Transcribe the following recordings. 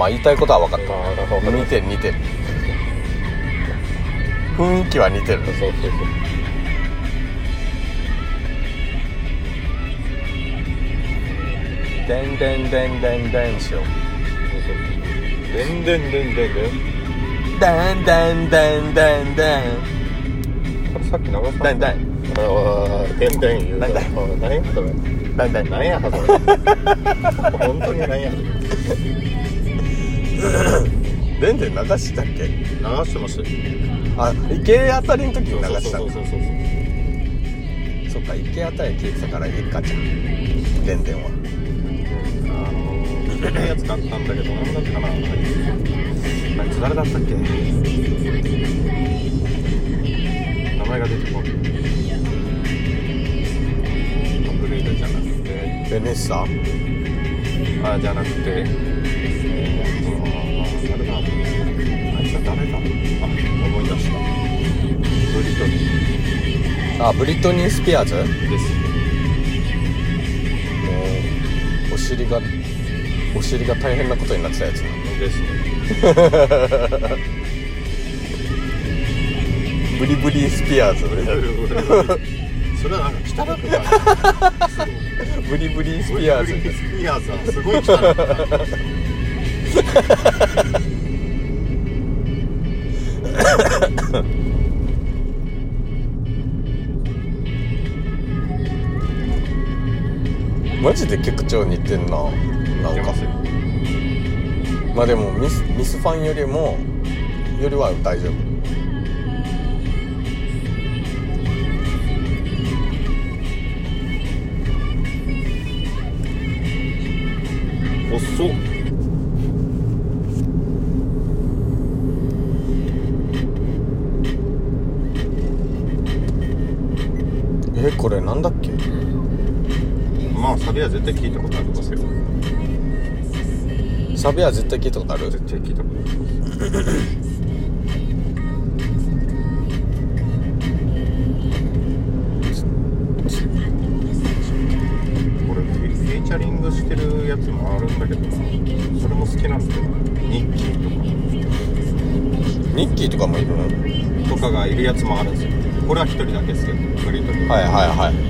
まあ言いたいことは分かった。似てる似てる。雰囲気は似てる。そうそうそう。でんでんでんでんでんしよう。でんでんでんでんでんでんでんでんでん。でんさっき流さでんでん。ああでんでん言う何やそれ？何やそれ？本当に何や でんでん流したっけ？流してましたよ。あ池あたりの時に流したそうそうそうそうそっか池あたり聞いてたからいいかじゃん。でんでんは。あのー、いいやつ買ったんだけど何だったかな。あいつ誰だったっけ？名前が出てこない。アップグレードじゃなくてベネッサ？あじゃなくてブリトニあブリトニー・スピアーズ？もーです。うお尻がお尻が大変なことになってたやつ。ですね。ブリブリスピアーズ。それはなんか汚くないブリブリスピアーズ。ブリブリスピアーズはすごい汚い マジで結構似てんな。なんか。まあでもミスミスファンよりもよりは大丈夫。細っえこれなんだっけまあサビは絶対聞いたことありますよ。サビは絶対聞いたことある？絶対聞いたことありますこれフィーチャリングしてるやつもあるんだけどなそれも好きなんですけど。ニッキーニッキーとかもいるの？とかとかがいるやつもあるんですよ。これは一人だけですけどフリートにはいはいはい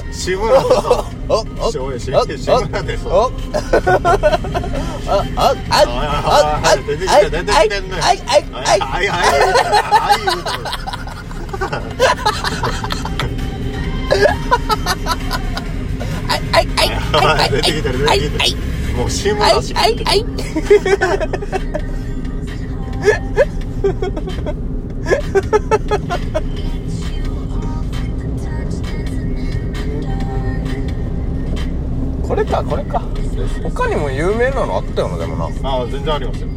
志村でしょうし志村でさあああああ出てあたあてあてあのあはあはあはあはあはあはあ出あきあ出あきあもあ志あしあいあいこれか。これか他にも有名なのあったよなでもな。ああ全然ありますよ。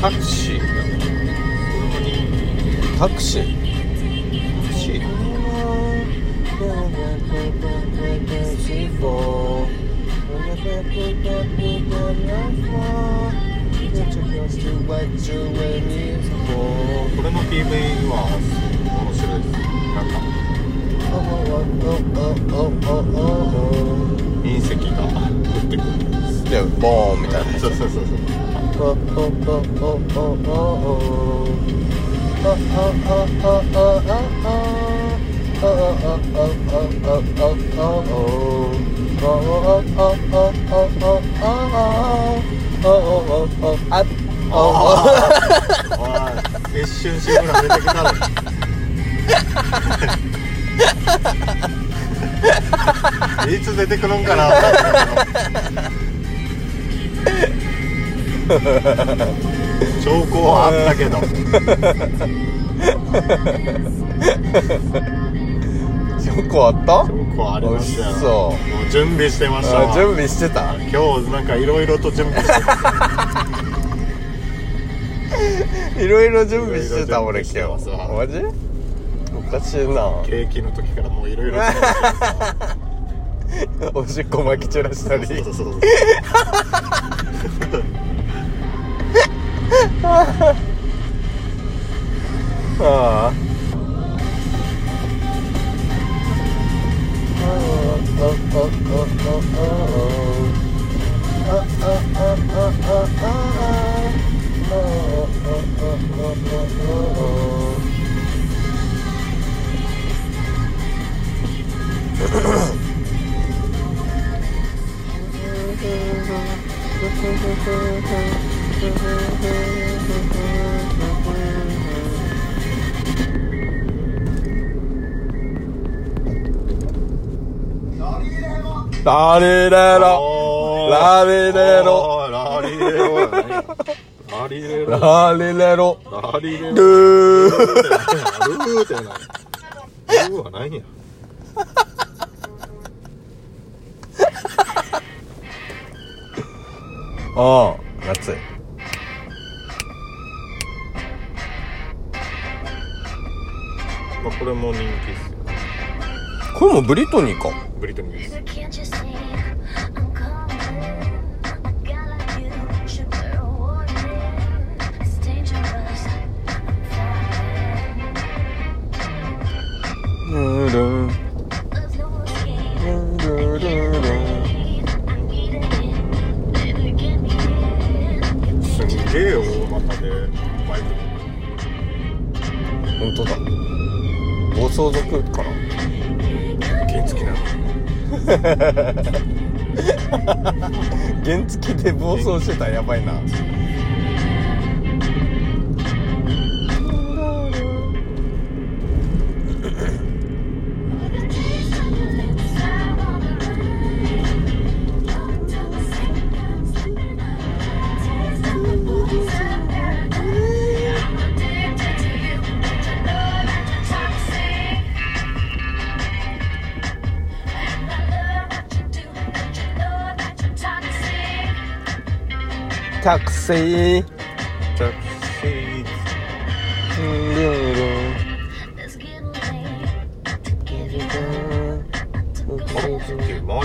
タクシー？タクシー。タクシーこれの PV は面白い。ですなんか隕石が降ってくるんですでボーンみたい。なそうそうそうそうあっおい一瞬志村出てきたのいつ出てくるんかな。兆候はあったけど証コあったチョコありましたよ準備してました準備してた今日なんかいろいろと準備してたいろいろ準備してた俺今日。マジ？おかしいな。ケーキの時からもういろいろ。おしっこまき散らしたり。そうそうそうああラリレロ。ラリレロ。ラリレロリレロ。ラリレロ。ラリレロ。ルー。ルーってないルーはないん。や ああ夏い。まあこれも人気っすよ。これもブリトニーか。ブリトニーですすんげえ大股で。バイク本当だ。暴走族かな原付なの。原付で暴走してたらやばいな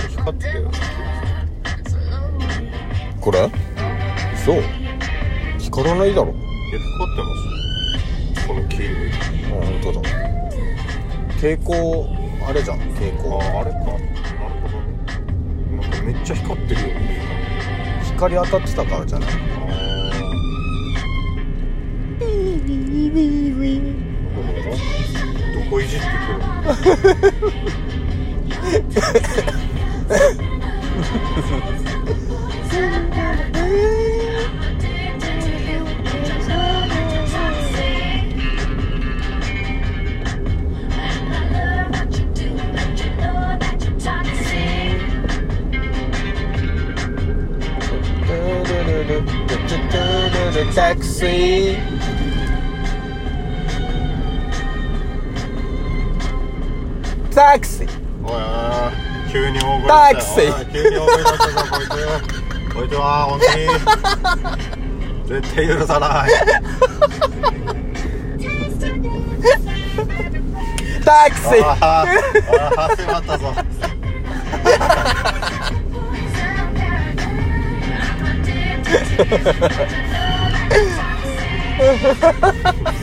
光ってたよ slowly. これそう。光らないだろ。いや光ってます。この黄色い。あ本当だ。蛍光あれじゃん。蛍光ああれか。なるほどね。なんかめっちゃ光ってるよ。うに見え光当たってたからじゃない？いじってくる急に大声出タクシーおい急に大声出したぞこいつ。こいつは本当に。絶対許さない。タクシーああああ始まったぞ。タクシ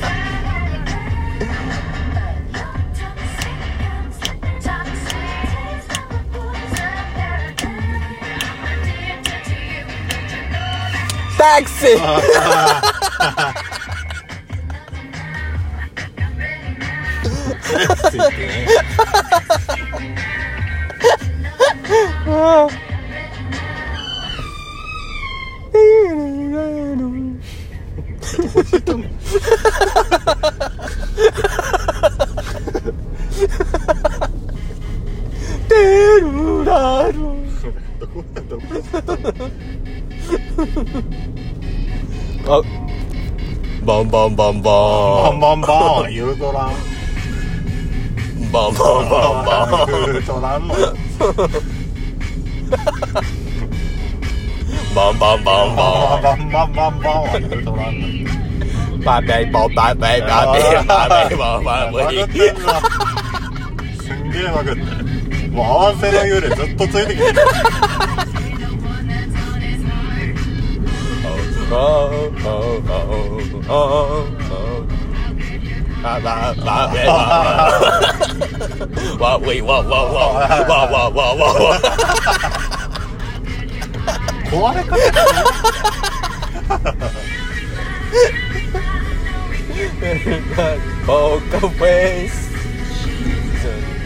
ーつい バンバンバンバン。バンバンバン言うとらん。バンバンバンバン。言うとなんの。よバンバンバンバンバンバンバンバンバンは言うとなんのよバベイボンバベイバベイバベイボンババベイグってんなすんげえバグってるもう合わせの幽霊ずっとついてきてるバババベバわウェイわわわわわわわわ壊れ方 Poker face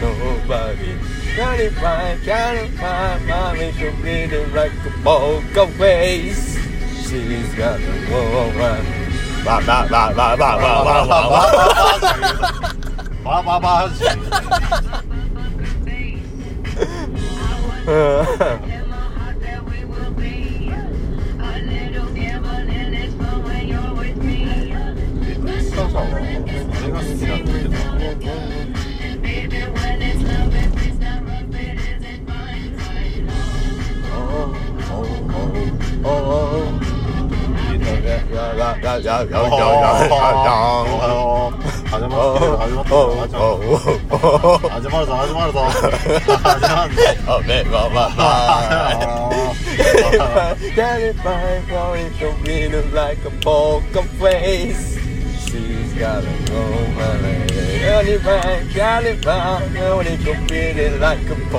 Nobody Can it find, can it find Mommy should be the like a poker face She's got a woman ババババババババババババし始まるぞ始まったぞ始まるぞ始まるぞ始まるぞ雨がまだ That if I'm going to be like a poker face She's got a woman Anybody got it, but I know they could feel it like a